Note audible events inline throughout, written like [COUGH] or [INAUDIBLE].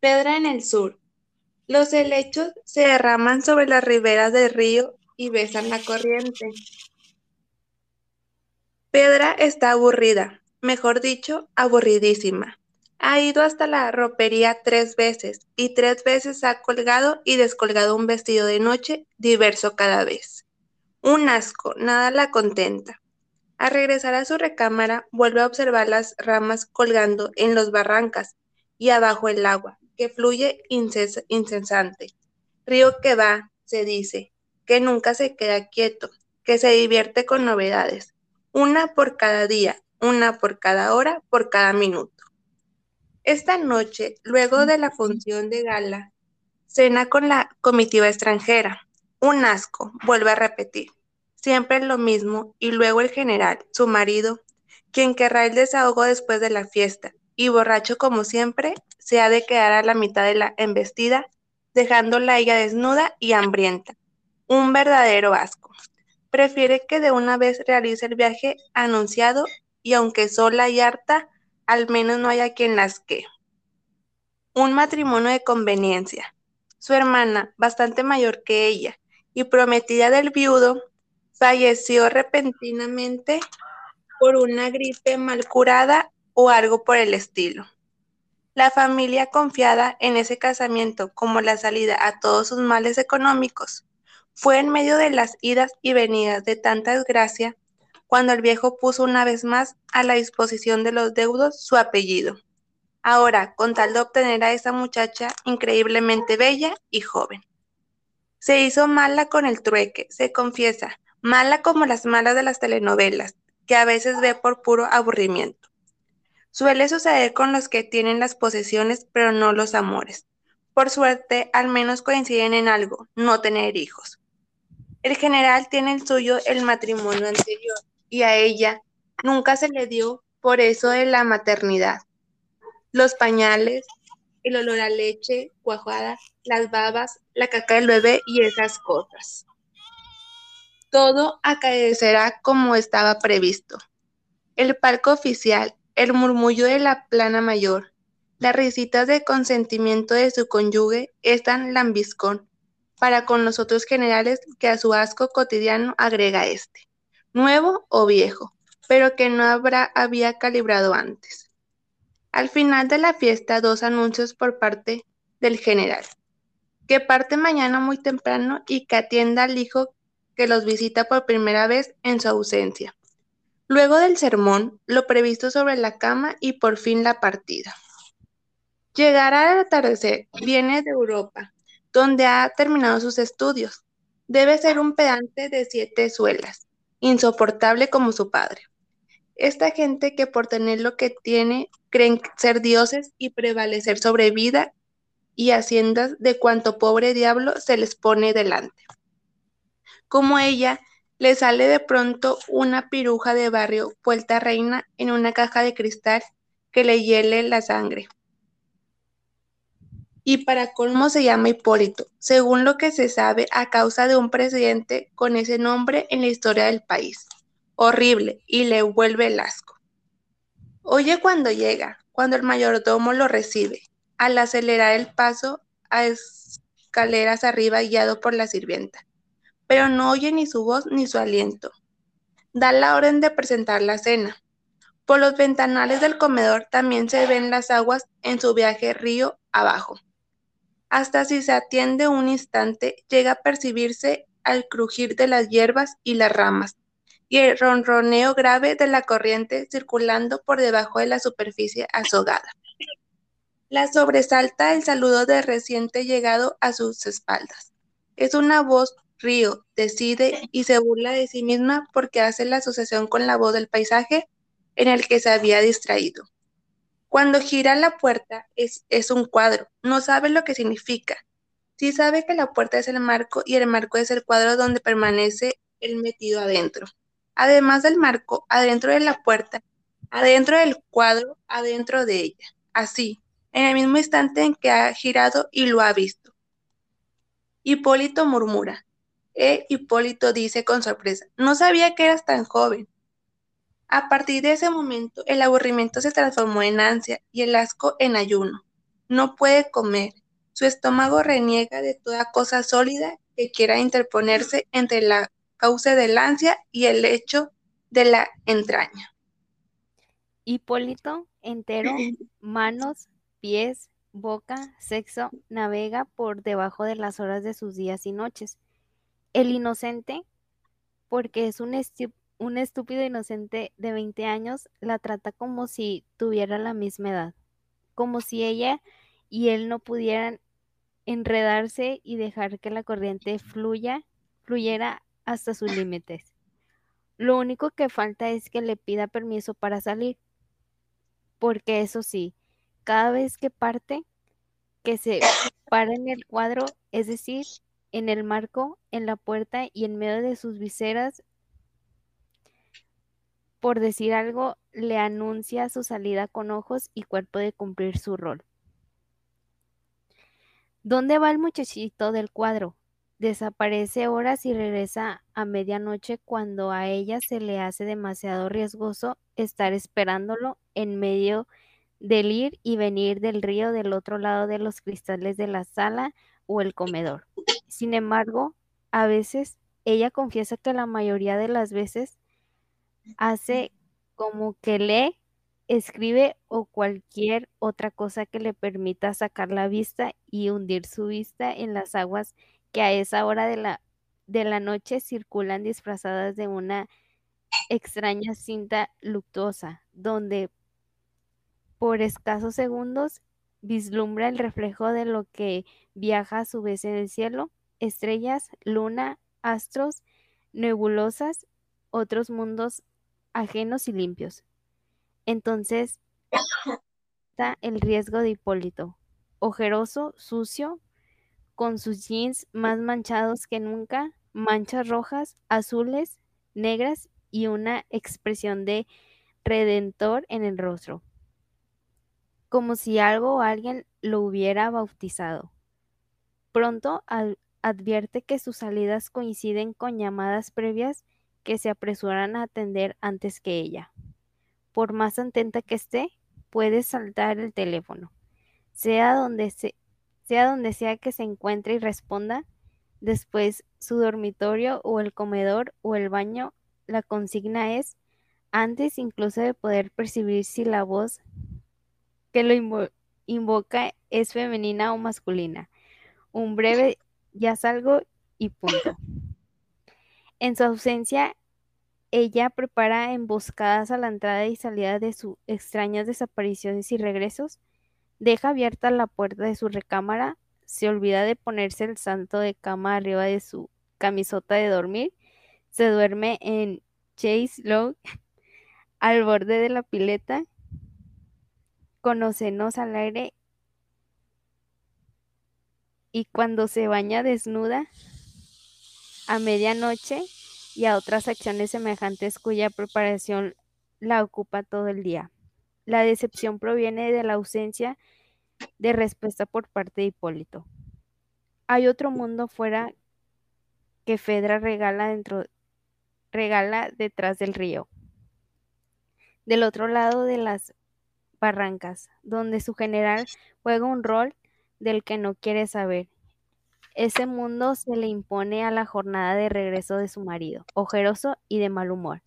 Pedra en el sur. Los helechos se derraman sobre las riberas del río y besan la corriente. Pedra está aburrida, mejor dicho, aburridísima. Ha ido hasta la ropería tres veces y tres veces ha colgado y descolgado un vestido de noche diverso cada vez. Un asco, nada la contenta. Al regresar a su recámara, vuelve a observar las ramas colgando en los barrancas y abajo el agua, que fluye incesante. Río que va, se dice, que nunca se queda quieto, que se divierte con novedades, una por cada día, una por cada hora, por cada minuto. Esta noche, luego de la función de gala, cena con la comitiva extranjera. Un asco, vuelve a repetir. Siempre lo mismo, y luego el general, su marido, quien querrá el desahogo después de la fiesta, y borracho como siempre, se ha de quedar a la mitad de la embestida, dejándola ella desnuda y hambrienta. Un verdadero asco. Prefiere que de una vez realice el viaje anunciado y aunque sola y harta, al menos no haya quien las que. Un matrimonio de conveniencia. Su hermana, bastante mayor que ella y prometida del viudo, falleció repentinamente por una gripe mal curada o algo por el estilo. La familia confiada en ese casamiento como la salida a todos sus males económicos fue en medio de las idas y venidas de tanta desgracia cuando el viejo puso una vez más a la disposición de los deudos su apellido. Ahora, con tal de obtener a esa muchacha increíblemente bella y joven. Se hizo mala con el trueque, se confiesa, mala como las malas de las telenovelas, que a veces ve por puro aburrimiento. Suele suceder con los que tienen las posesiones pero no los amores. Por suerte, al menos coinciden en algo, no tener hijos. El general tiene el suyo el matrimonio anterior y a ella nunca se le dio por eso de la maternidad. Los pañales, el olor a leche cuajada, las babas, la caca del bebé y esas cosas. Todo acaecerá como estaba previsto. El palco oficial el murmullo de la plana mayor, las risitas de consentimiento de su cónyuge es tan lambiscón para con los otros generales que a su asco cotidiano agrega este, nuevo o viejo, pero que no habrá, había calibrado antes. Al final de la fiesta, dos anuncios por parte del general, que parte mañana muy temprano y que atienda al hijo que los visita por primera vez en su ausencia. Luego del sermón, lo previsto sobre la cama y por fin la partida. Llegará al atardecer, viene de Europa, donde ha terminado sus estudios. Debe ser un pedante de siete suelas, insoportable como su padre. Esta gente que por tener lo que tiene creen ser dioses y prevalecer sobre vida y haciendas de cuanto pobre diablo se les pone delante. Como ella, le sale de pronto una piruja de barrio vuelta reina en una caja de cristal que le hiele la sangre. Y para colmo se llama Hipólito, según lo que se sabe a causa de un presidente con ese nombre en la historia del país. Horrible, y le vuelve el asco. Oye cuando llega, cuando el mayordomo lo recibe, al acelerar el paso a escaleras arriba guiado por la sirvienta pero no oye ni su voz ni su aliento. Da la orden de presentar la cena. Por los ventanales del comedor también se ven las aguas en su viaje río abajo. Hasta si se atiende un instante, llega a percibirse al crujir de las hierbas y las ramas, y el ronroneo grave de la corriente circulando por debajo de la superficie azogada. La sobresalta el saludo de reciente llegado a sus espaldas. Es una voz Río decide y se burla de sí misma porque hace la asociación con la voz del paisaje en el que se había distraído. Cuando gira la puerta es, es un cuadro, no sabe lo que significa. Sí sabe que la puerta es el marco y el marco es el cuadro donde permanece el metido adentro. Además del marco, adentro de la puerta, adentro del cuadro, adentro de ella. Así, en el mismo instante en que ha girado y lo ha visto. Hipólito murmura, e Hipólito dice con sorpresa, no sabía que eras tan joven. A partir de ese momento, el aburrimiento se transformó en ansia y el asco en ayuno. no puede comer. Su estómago reniega de toda cosa sólida que quiera interponerse entre la causa del ansia y el hecho de la entraña. Hipólito, entero, [LAUGHS] manos, pies, boca, sexo, navega por debajo de las horas de sus días y noches. El inocente, porque es un, estúpido inocente de 20 años, la trata como si tuviera la misma edad, como si ella y él no pudieran enredarse y dejar que la corriente fluya, fluyera hasta sus límites. Lo único que falta es que le pida permiso para salir, porque eso sí, cada vez que parte, que se para en el cuadro, es decir, en el marco, en la puerta y en medio de sus viseras, por decir algo, le anuncia su salida con ojos y cuerpo de cumplir su rol. ¿Dónde va el muchachito del cuadro? Desaparece horas y regresa a medianoche cuando a ella se le hace demasiado riesgoso estar esperándolo en medio del ir y venir del río del otro lado de los cristales de la sala o el comedor. Sin embargo, a veces ella confiesa que la mayoría de las veces hace como que lee, escribe o cualquier otra cosa que le permita sacar la vista y hundir su vista en las aguas que a esa hora de la, de la noche circulan disfrazadas de una extraña cinta luctuosa, donde por escasos segundos vislumbra el reflejo de lo que viaja a su vez en el cielo, estrellas, luna, astros, nebulosas, otros mundos ajenos y limpios. Entonces está el riesgo de Hipólito, ojeroso, sucio, con sus jeans más manchados que nunca, manchas rojas, azules, negras y una expresión de redentor en el rostro como si algo o alguien lo hubiera bautizado. Pronto advierte que sus salidas coinciden con llamadas previas que se apresuran a atender antes que ella. Por más atenta que esté, puede saltar el teléfono. Sea donde, sea que se encuentre y responda, después su dormitorio o el comedor o el baño, la consigna es, antes incluso de poder percibir si la voz que lo invoca es femenina o masculina. Un breve ya salgo y punto. [LAUGHS] En su ausencia, ella prepara emboscadas a la entrada y salida de sus extrañas desapariciones y regresos, deja abierta la puerta de su recámara, se olvida de ponerse el santo de cama arriba de su camisota de dormir, se duerme en Chase Low [LAUGHS] al borde de la pileta Conócenos al aire y cuando se baña desnuda a medianoche y a otras acciones semejantes cuya preparación la ocupa todo el día. La decepción proviene de la ausencia de respuesta por parte de Hipólito. Hay otro mundo fuera que Fedra regala dentro regala detrás del río. Del otro lado de las Barrancas, donde su general juega un rol del que no quiere saber. Ese mundo se le impone a la jornada de regreso de su marido, ojeroso y de mal humor.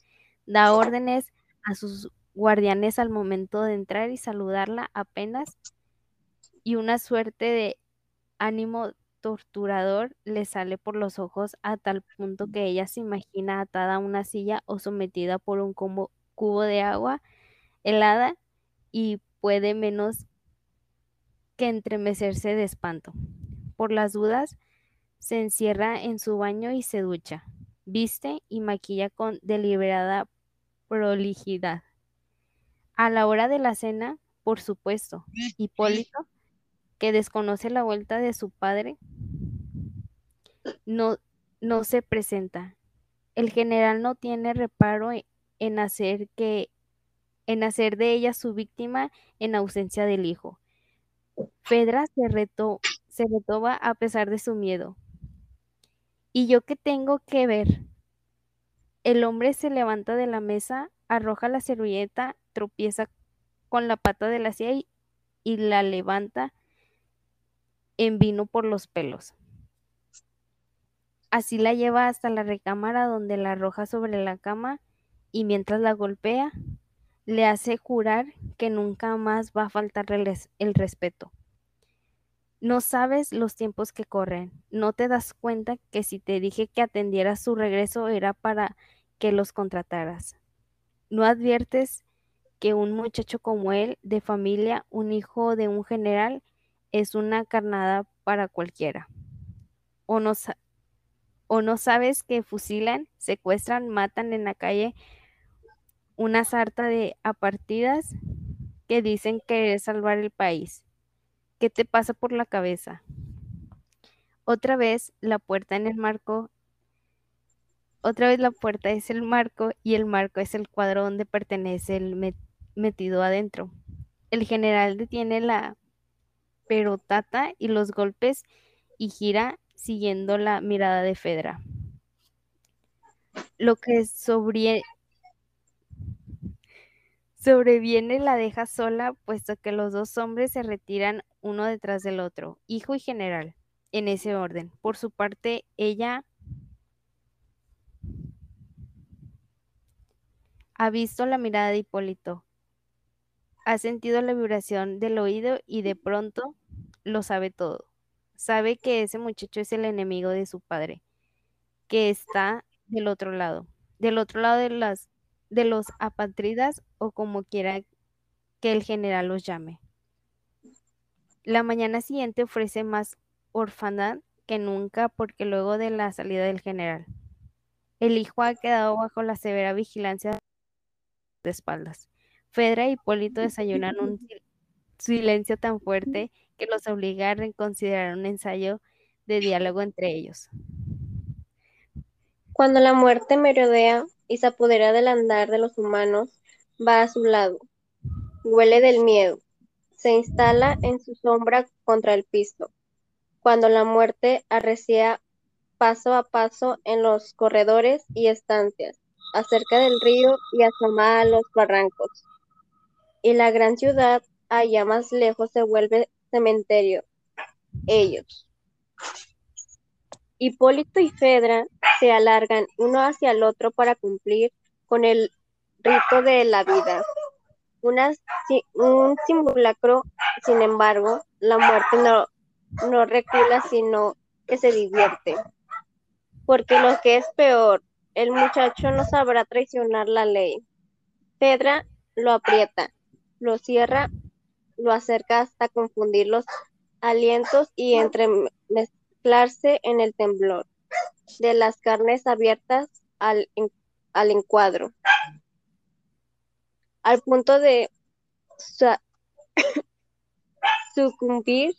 Da órdenes a sus guardianes al momento de entrar y saludarla apenas y una suerte de ánimo torturador le sale por los ojos a tal punto que ella se imagina atada a una silla o sometida por un cubo de agua helada y puede menos que entremecerse de espanto. Por las dudas, se encierra en su baño y se ducha, viste y maquilla con deliberada prolijidad. A la hora de la cena, por supuesto, Hipólito, que desconoce la vuelta de su padre, no, no se presenta. El general no tiene reparo en hacer que en hacer de ella su víctima en ausencia del hijo. Fedra se, retó, se retoba a pesar de su miedo. ¿Y yo qué tengo que ver? El hombre se levanta de la mesa, arroja la servilleta, tropieza con la pata de la silla y la levanta en vino por los pelos. Así la lleva hasta la recámara donde la arroja sobre la cama y mientras la golpea, le hace jurar que nunca más va a faltarle el respeto. No sabes los tiempos que corren, no te das cuenta que si te dije que atendieras su regreso era para que los contrataras. No adviertes que un muchacho como él, de familia, un hijo de un general, es una carnada para cualquiera. O no, o no sabes que fusilan, secuestran, matan en la calle una sarta de apartidas que dicen querer salvar el país. ¿Qué te pasa por la cabeza? Otra vez la puerta en el marco, otra vez la puerta es el marco y el marco es el cuadro donde pertenece el metido adentro. El general detiene la perotata y los golpes y gira siguiendo la mirada de Fedra. Lo que sobre... sobreviene la deja sola, puesto que los dos hombres se retiran uno detrás del otro, hijo y general, en ese orden. Por su parte, ella ha visto la mirada de Hipólito, ha sentido la vibración del oído y de pronto lo sabe todo sabe que ese muchacho es el enemigo de su padre, que está del otro lado, del otro lado de las de los apátridas o como quiera que el general los llame. La mañana siguiente ofrece más orfandad que nunca porque luego de la salida del general, el hijo ha quedado bajo la severa vigilancia de espaldas. Fedra y Hipólito desayunan un silencio tan fuerte que los obliga a reconsiderar un ensayo de diálogo entre ellos. Cuando la muerte merodea y se apodera del andar de los humanos, va a su lado. Huele del miedo. Se instala en su sombra contra el piso. Cuando la muerte arrecia paso a paso en los corredores y estancias, acerca del río y asoma a los barrancos. Y la gran ciudad allá más lejos se vuelve cementerio. Ellos. Hipólito y Fedra se alargan uno hacia el otro para cumplir con el rito de la vida. un simulacro, sin embargo, la muerte no, recula, sino que se divierte. Porque lo que es peor, el muchacho no sabrá traicionar la ley. Fedra lo aprieta, lo cierra lo acerca hasta confundir los alientos y en el temblor de las carnes abiertas al, al encuadro, al punto de [COUGHS] sucumbir.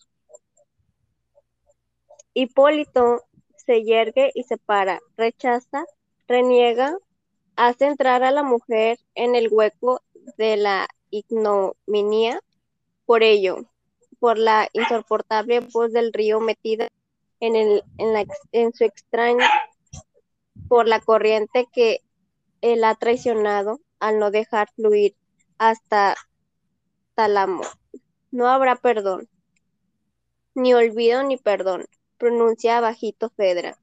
Hipólito se yergue y se para, rechaza, reniega, hace entrar a la mujer en el hueco de la ignominia por ello, por la insoportable voz del río metida en, el, en, la, en su extraño, por la corriente que él ha traicionado al no dejar fluir hasta Talamo. No habrá perdón, ni olvido ni perdón, pronuncia bajito Fedra,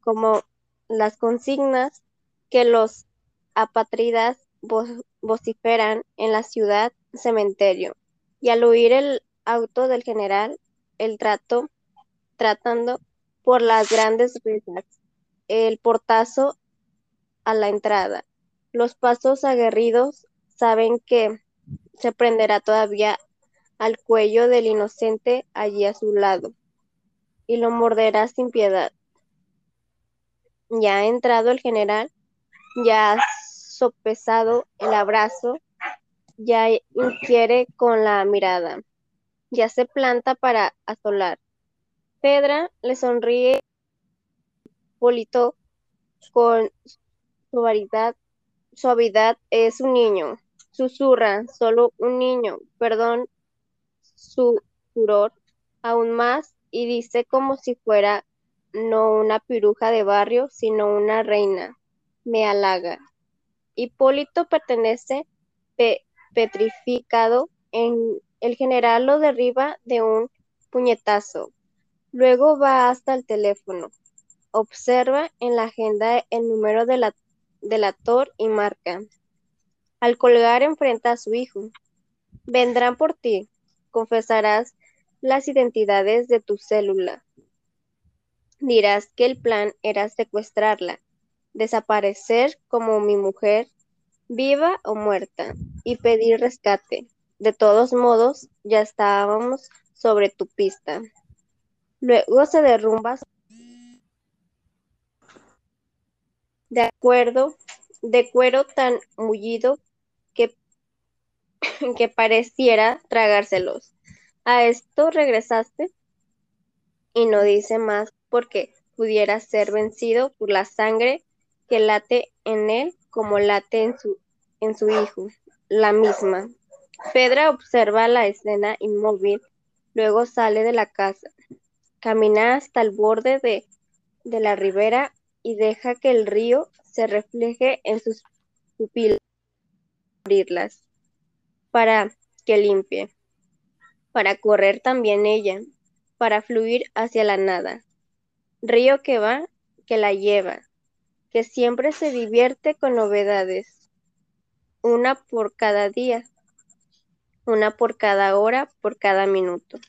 como las consignas que los apatridas vociferan en la ciudad cementerio y al oír el auto del general, el trato, tratando por las grandes risas, el portazo a la entrada, los pasos aguerridos saben que se prenderá todavía al cuello del inocente allí a su lado y lo morderá sin piedad. Ya ha entrado el general, ya ha sopesado el abrazo ya inquiere con la mirada, ya se planta para asolar. Pedra le sonríe Polito con suavidad, suavidad es un niño, susurra, solo un niño, perdón su furor aún más y dice como si fuera no una piruja de barrio, sino una reina. Me halaga. Hipólito pertenece petrificado, en el general lo derriba de un puñetazo. Luego va hasta el teléfono, observa en la agenda el número de la, del actor y marca. Al colgar enfrenta a su hijo. Vendrán por ti, confesarás las identidades de tu célula. Dirás que el plan era secuestrarla, desaparecer como mi mujer, viva o muerta, y pedir rescate. De todos modos, ya estábamos sobre tu pista. Luego se derrumba de acuerdo, de cuero tan mullido que, [LAUGHS] que pareciera tragárselos. A esto regresaste y no dice más porque pudiera ser vencido por la sangre que late en él como late en su, en su hijo, la misma. Pedra observa la escena inmóvil, luego sale de la casa, camina hasta el borde de, de la ribera y deja que el río se refleje en sus pupilas, abrirlas, para que limpie para correr también ella, para fluir hacia la nada. Río que va, que la lleva, que siempre se divierte con novedades, una por cada día, una por cada hora, por cada minuto.